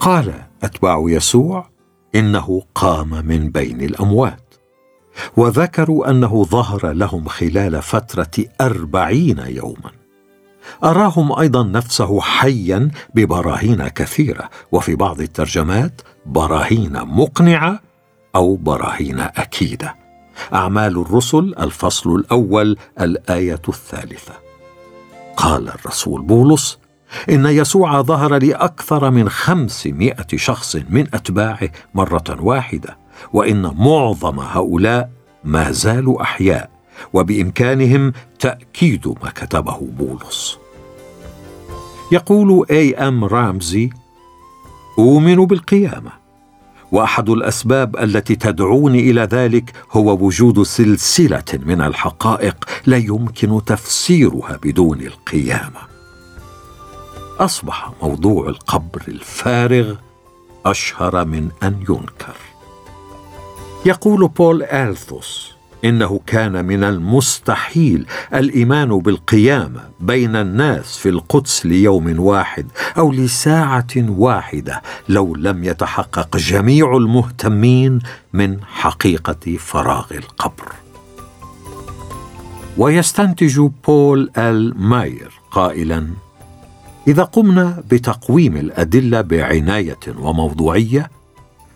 قال أتباع يسوع إنه قام من بين الأموات وذكروا أنه ظهر لهم خلال فترة أربعين يوما. أراهم أيضا نفسه حيا ببراهين كثيرة وفي بعض الترجمات براهين مقنعة أو براهين أكيدة. أعمال الرسل الفصل الأول الآية الثالثة. قال الرسول بولس إن يسوع ظهر لأكثر من خمسمائة شخص من أتباعه مرة واحدة وإن معظم هؤلاء ما زالوا أحياء وبإمكانهم تأكيد ما كتبه بولس. يقول أي أم رامزي أؤمن بالقيامة وأحد الأسباب التي تدعوني إلى ذلك هو وجود سلسلة من الحقائق لا يمكن تفسيرها بدون القيامة. أصبح موضوع القبر الفارغ أشهر من أن ينكر. يقول بول ألثوس إنه كان من المستحيل الإيمان بالقيامه بين الناس في القدس ليوم واحد أو لساعة واحدة لو لم يتحقق جميع المهتمين من حقيقة فراغ القبر. ويستنتج بول الماير قائلا إذا قمنا بتقويم الأدلة بعناية وموضوعية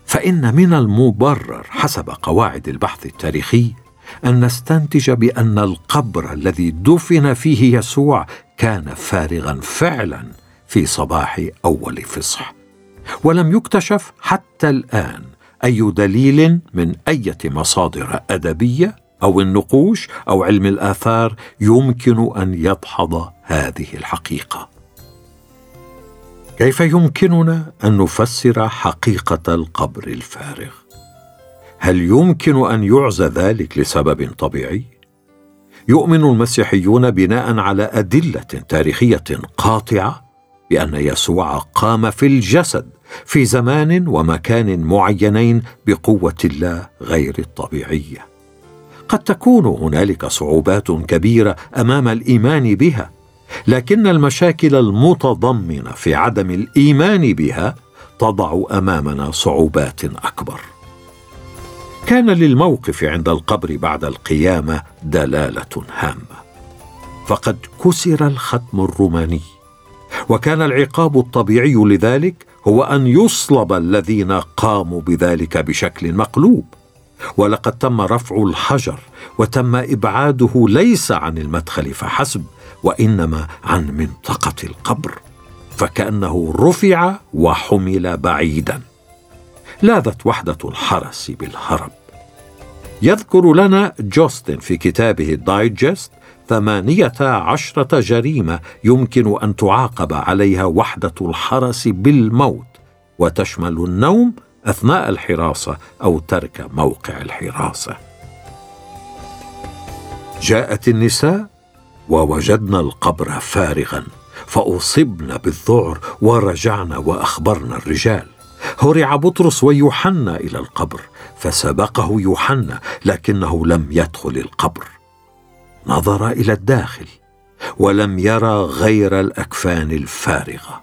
فإن من المبرر حسب قواعد البحث التاريخي أن نستنتج بأن القبر الذي دفن فيه يسوع كان فارغا فعلا في صباح أول فصح. ولم يكتشف حتى الآن أي دليل من إيه مصادر أدبية أو النقوش أو علم الآثار يمكن أن يدحض هذه الحقيقة. كيف يمكننا أن نفسر حقيقة القبر الفارغ؟ هل يمكن أن يعزى ذلك لسبب طبيعي؟ يؤمن المسيحيون بناء على أدلة تاريخية قاطعة بأن يسوع قام في الجسد في زمان ومكان معينين بقوة الله غير الطبيعية. قد تكون هنالك صعوبات كبيرة أمام الإيمان بها لكن المشاكل المتضمنة في عدم الإيمان بها تضع أمامنا صعوبات أكبر. كان للموقف عند القبر بعد القيامة دلالة هامة. فقد كسر الختم الروماني. وكان العقاب الطبيعي لذلك هو أن يصلب الذين قاموا بذلك بشكل مقلوب. ولقد تم رفع الحجر وتم إبعاده ليس عن المدخل فحسب. وإنما عن منطقة القبر فكأنه رفع وحمل بعيدا لاذت وحدة الحرس بالهرب يذكر لنا جوستن في كتابه الدايجست ثمانية عشرة جريمة يمكن أن تعاقب عليها وحدة الحرس بالموت وتشمل النوم أثناء الحراسة أو ترك موقع الحراسة. جاءت النساء ووجدنا القبر فارغا فأصبن بالذعر ورجعنا وأخبرنا الرجال. هرع بطرس ويوحنا إلى القبر فسبقه يوحنا لكنه لم يدخل القبر. نظر إلى الداخل ولم يرى غير الأكفان الفارغة.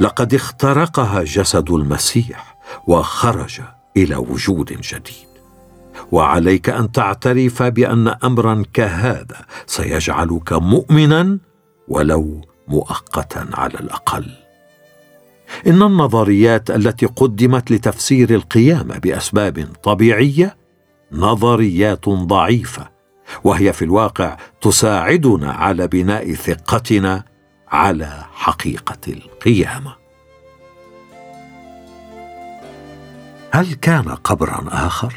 لقد اخترقها جسد المسيح وخرج إلى وجود جديد. وعليك أن تعترف بأن أمرا كهذا سيجعلك مؤمنا ولو مؤقتا على الأقل. إن النظريات التي قدمت لتفسير القيامه بأسباب طبيعية نظريات ضعيفة وهي في الواقع تساعدنا على بناء ثقتنا على حقيقة القيامة. هل كان قبرا آخر؟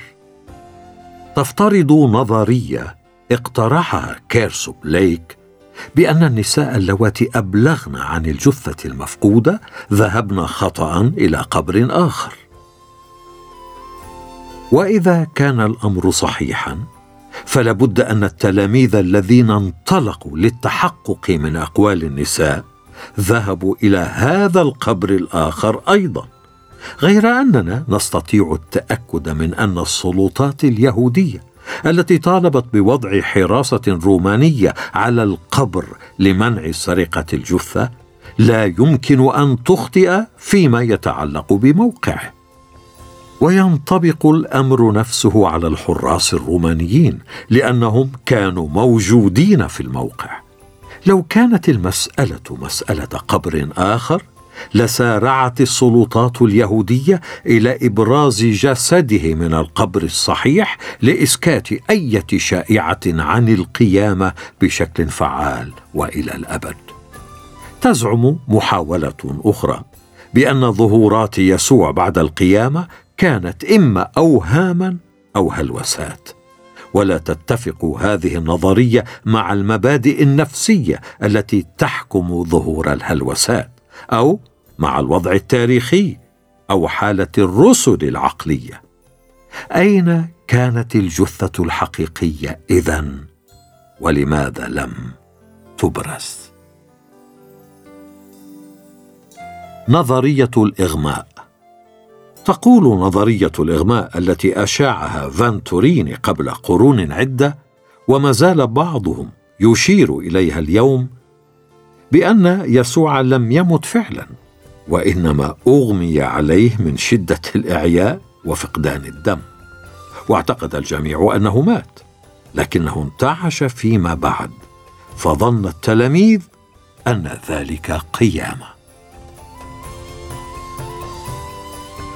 تفترض نظرية اقترحها كيرسو بليك بأن النساء اللواتي أبلغن عن الجثة المفقودة ذهبن خطأ إلى قبر آخر. وإذا كان الأمر صحيحا فلابد أن التلاميذ الذين انطلقوا للتحقق من أقوال النساء ذهبوا إلى هذا القبر الآخر أيضا. غير أننا نستطيع التأكد من أن السلطات اليهودية التي طالبت بوضع حراسة رومانية على القبر لمنع سرقة الجثة لا يمكن أن تخطئ فيما يتعلق بموقعه. وينطبق الأمر نفسه على الحراس الرومانيين لأنهم كانوا موجودين في الموقع. لو كانت المسألة مسألة قبر آخر لسارعت السلطات اليهودية إلى إبراز جسده من القبر الصحيح لإسكات أية شائعة عن القيامة بشكل فعال وإلى الأبد. تزعم محاولة أخرى بأن ظهورات يسوع بعد القيامة كانت إما اوهاما أو هلوسات. ولا تتفق هذه النظرية مع المبادئ النفسية التي تحكم ظهور الهلوسات. أو مع الوضع التاريخي أو حالة الرسل العقلية. أين كانت الجثة الحقيقية اذا ولماذا لم تبرز؟ نظرية الإغماء. تقول نظرية الإغماء التي أشاعها فان توريني قبل قرون عدة وما زال بعضهم يشير إليها اليوم بأن يسوع لم يمت فعلا وإنما أغمي عليه من شدة الإعياء وفقدان الدم. واعتقد الجميع أنه مات لكنه انتعش فيما بعد فظن التلاميذ أن ذلك قيامة.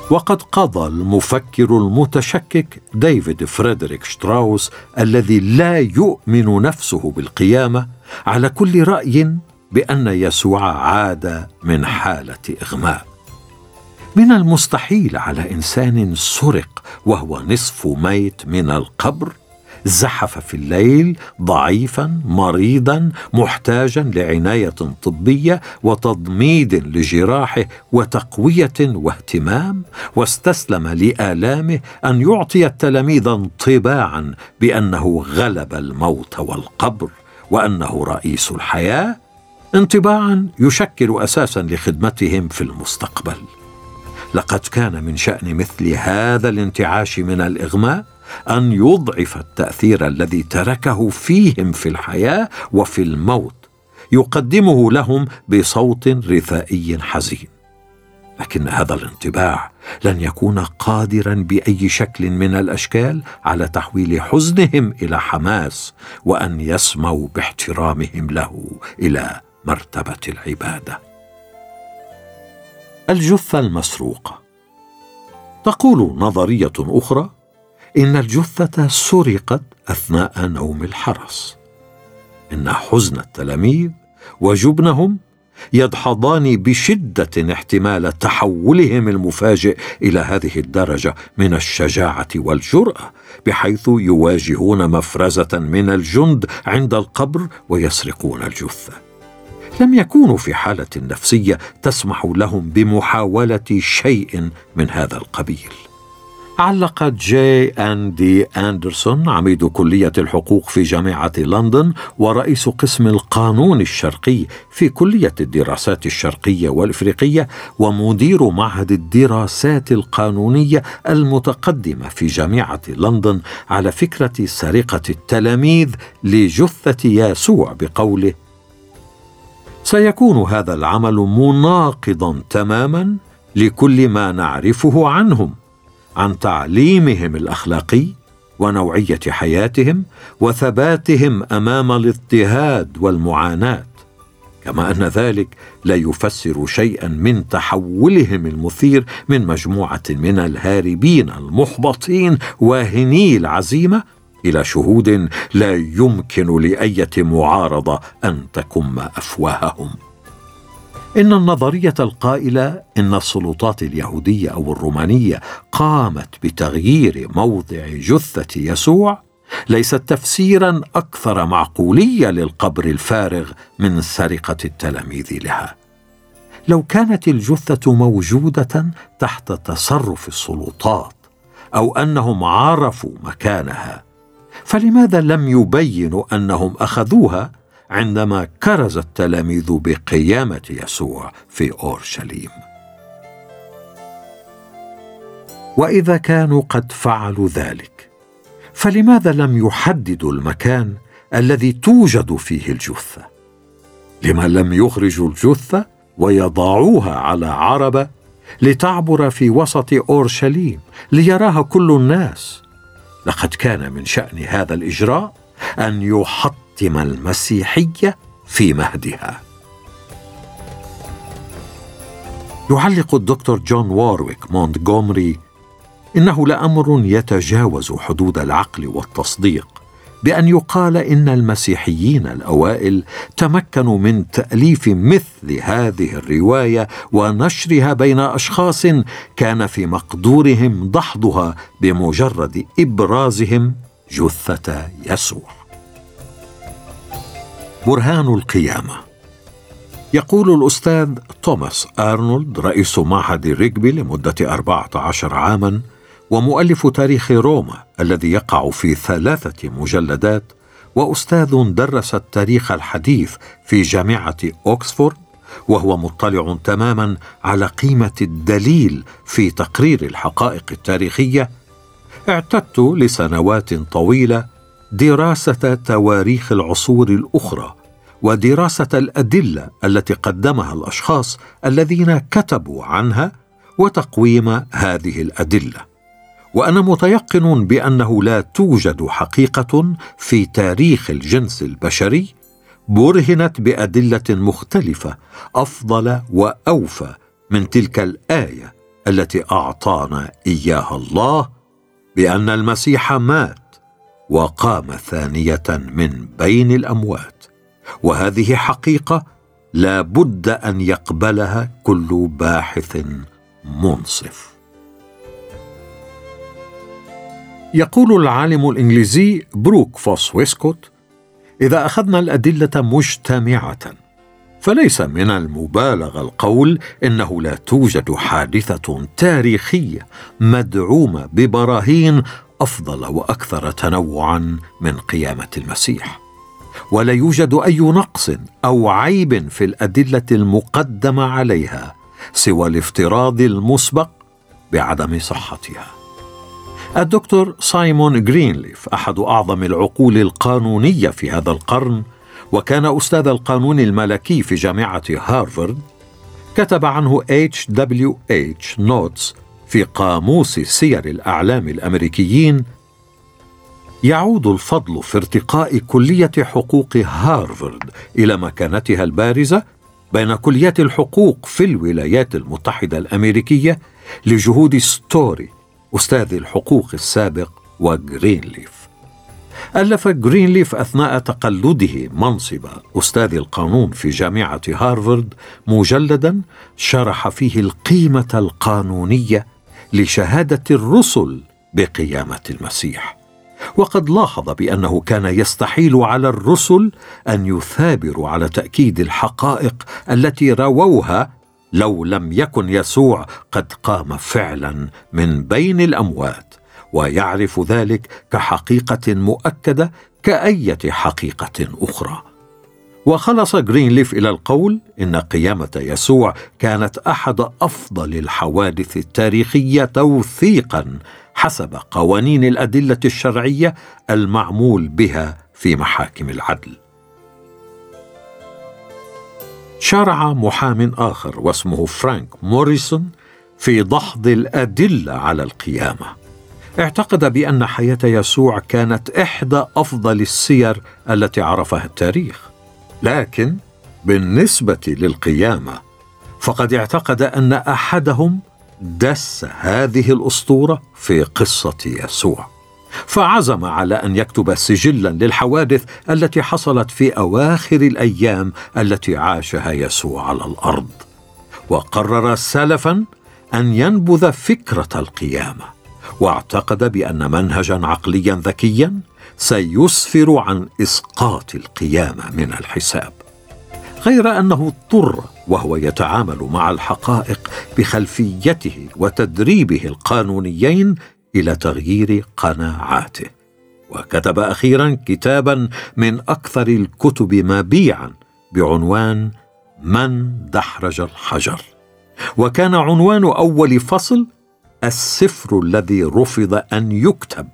وقد قضى المفكر المتشكك ديفيد فريدريك شتراوس الذي لا يؤمن نفسه بالقيامة على كل رأي بأن يسوع عاد من حالة إغماء. من المستحيل على إنسان سرق وهو نصف ميت من القبر زحف في الليل ضعيفا مريضا محتاجا لعناية طبية وتضميد لجراحه وتقوية واهتمام واستسلم لآلامه أن يعطي التلاميذ انطباعا بأنه غلب الموت والقبر وأنه رئيس الحياة انطباعا يشكل أساسا لخدمتهم في المستقبل. لقد كان من شأن مثل هذا الانتعاش من الإغماء أن يضعف التأثير الذي تركه فيهم في الحياة وفي الموت يقدمه لهم بصوت رثائي حزين. لكن هذا الانطباع لن يكون قادرا بأي شكل من الأشكال على تحويل حزنهم إلى حماس وأن يسموا باحترامهم له إلى مرتبة العبادة. الجثة المسروقة. تقول نظرية أخرى إن الجثة سرقت أثناء نوم الحرس. إن حزن التلاميذ وجبنهم يدحضان بشدة احتمال تحولهم المفاجئ إلى هذه الدرجة من الشجاعة والجرأة بحيث يواجهون مفرزة من الجند عند القبر ويسرقون الجثة. لم يكونوا في حالة نفسية تسمح لهم بمحاولة شيء من هذا القبيل. علق جي أن دي أندرسون عميد كلية الحقوق في جامعة لندن ورئيس قسم القانون الشرقي في كلية الدراسات الشرقية والإفريقية ومدير معهد الدراسات القانونية المتقدمة في جامعة لندن على فكرة سرقة التلاميذ لجثة ياسوع بقوله سيكون هذا العمل مناقضا تماما لكل ما نعرفه عنهم عن تعليمهم الأخلاقي ونوعية حياتهم وثباتهم أمام الاضطهاد والمعاناة. كما أن ذلك لا يفسر شيئا من تحولهم المثير من مجموعة من الهاربين المحبطين واهني العزيمة إلى شهود لا يمكن لأية معارضة أن تكم أفواههم. إن النظرية القائلة إن السلطات اليهودية أو الرومانية قامت بتغيير موضع جثة يسوع ليست تفسيرا أكثر معقولية للقبر الفارغ من سرقة التلاميذ لها. لو كانت الجثة موجودة تحت تصرف السلطات أو أنهم عرفوا مكانها فلماذا لم يبينوا أنهم أخذوها عندما كرز التلاميذ بقيامة يسوع في أورشليم؟ وإذا كانوا قد فعلوا ذلك فلماذا لم يحددوا المكان الذي توجد فيه الجثة؟ لما لم يخرجوا الجثة ويضعوها على عربة لتعبر في وسط أورشليم ليراها كل الناس لقد كان من شأن هذا الإجراء أن يحطم المسيحية في مهدها. يعلق الدكتور جون وارويك مونتغومري إنه لأمر يتجاوز حدود العقل والتصديق. بأن يقال إن المسيحيين الأوائل تمكنوا من تأليف مثل هذه الرواية ونشرها بين أشخاص كان في مقدورهم دحضها بمجرد إبرازهم جثة يسوع. برهان القيامة. يقول الأستاذ توماس آرنولد رئيس معهد ريغبي لمدة 14 عاما ومؤلف تاريخ روما الذي يقع في ثلاثة مجلدات وأستاذ درس التاريخ الحديث في جامعة أوكسفورد وهو مطلع تماما على قيمة الدليل في تقرير الحقائق التاريخية. اعتدت لسنوات طويلة دراسة تواريخ العصور الأخرى ودراسة الأدلة التي قدمها الأشخاص الذين كتبوا عنها وتقويم هذه الأدلة. وأنا متيقن بأنه لا توجد حقيقة في تاريخ الجنس البشري برهنت بأدلة مختلفة أفضل وأوفى من تلك الآية التي أعطانا إياها الله بأن المسيح مات وقام ثانية من بين الأموات. وهذه حقيقة لا بد أن يقبلها كل باحث منصف. يقول العالم الإنجليزي بروك فوس ويسكوت إذا أخذنا الأدلة مجتمعة فليس من المبالغه القول إنه لا توجد حادثة تاريخية مدعومة ببراهين أفضل وأكثر تنوعا من قيامة المسيح. ولا يوجد أي نقص أو عيب في الأدلة المقدمة عليها سوى الافتراض المسبق بعدم صحتها. الدكتور سايمون جرينليف أحد أعظم العقول القانونية في هذا القرن وكان أستاذ القانون الملكي في جامعة هارفارد كتب عنه اتش دبليو اتش نوتس في قاموس سير الأعلام الأمريكيين. يعود الفضل في ارتقاء كلية حقوق هارفارد إلى مكانتها البارزة بين كليات الحقوق في الولايات المتحدة الأمريكية لجهود ستوري أستاذ الحقوق السابق وجرينليف ألف جرينليف أثناء تقلده منصب أستاذ القانون في جامعة هارفارد مجلدا شرح فيه القيمة القانونية لشهادة الرسل بقيامة المسيح. وقد لاحظ بأنه كان يستحيل على الرسل أن يثابروا على تأكيد الحقائق التي رووها لو لم يكن يسوع قد قام فعلا من بين الأموات ويعرف ذلك كحقيقة مؤكدة كأية حقيقة أخرى. وخلص جرينليف إلى القول إن قيامة يسوع كانت أحد أفضل الحوادث التاريخية توثيقا حسب قوانين الأدلة الشرعية المعمول بها في محاكم العدل. شرع محام آخر واسمه فرانك موريسون في دحض الأدلة على القيامة. اعتقد بأن حياة يسوع كانت إحدى أفضل السير التي عرفها التاريخ. لكن بالنسبة للقيامة فقد اعتقد أن أحدهم دس هذه الأسطورة في قصة يسوع. فعزم على أن يكتب سجلا للحوادث التي حصلت في أواخر الأيام التي عاشها يسوع على الأرض. وقرر سلفا أن ينبذ فكرة القيامة واعتقد بأن منهجا عقليا ذكيا سيسفر عن إسقاط القيامة من الحساب. غير أنه اضطر وهو يتعامل مع الحقائق بخلفيته وتدريبه القانونيين إلى تغيير قناعاته. وكتب أخيرا كتابا من أكثر الكتب مبيعا بعنوان من دحرج الحجر. وكان عنوان أول فصل السفر الذي رفض أن يكتب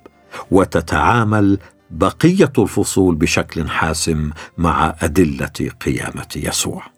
وتتعامل بقية الفصول بشكل حاسم مع أدلة قيامة يسوع.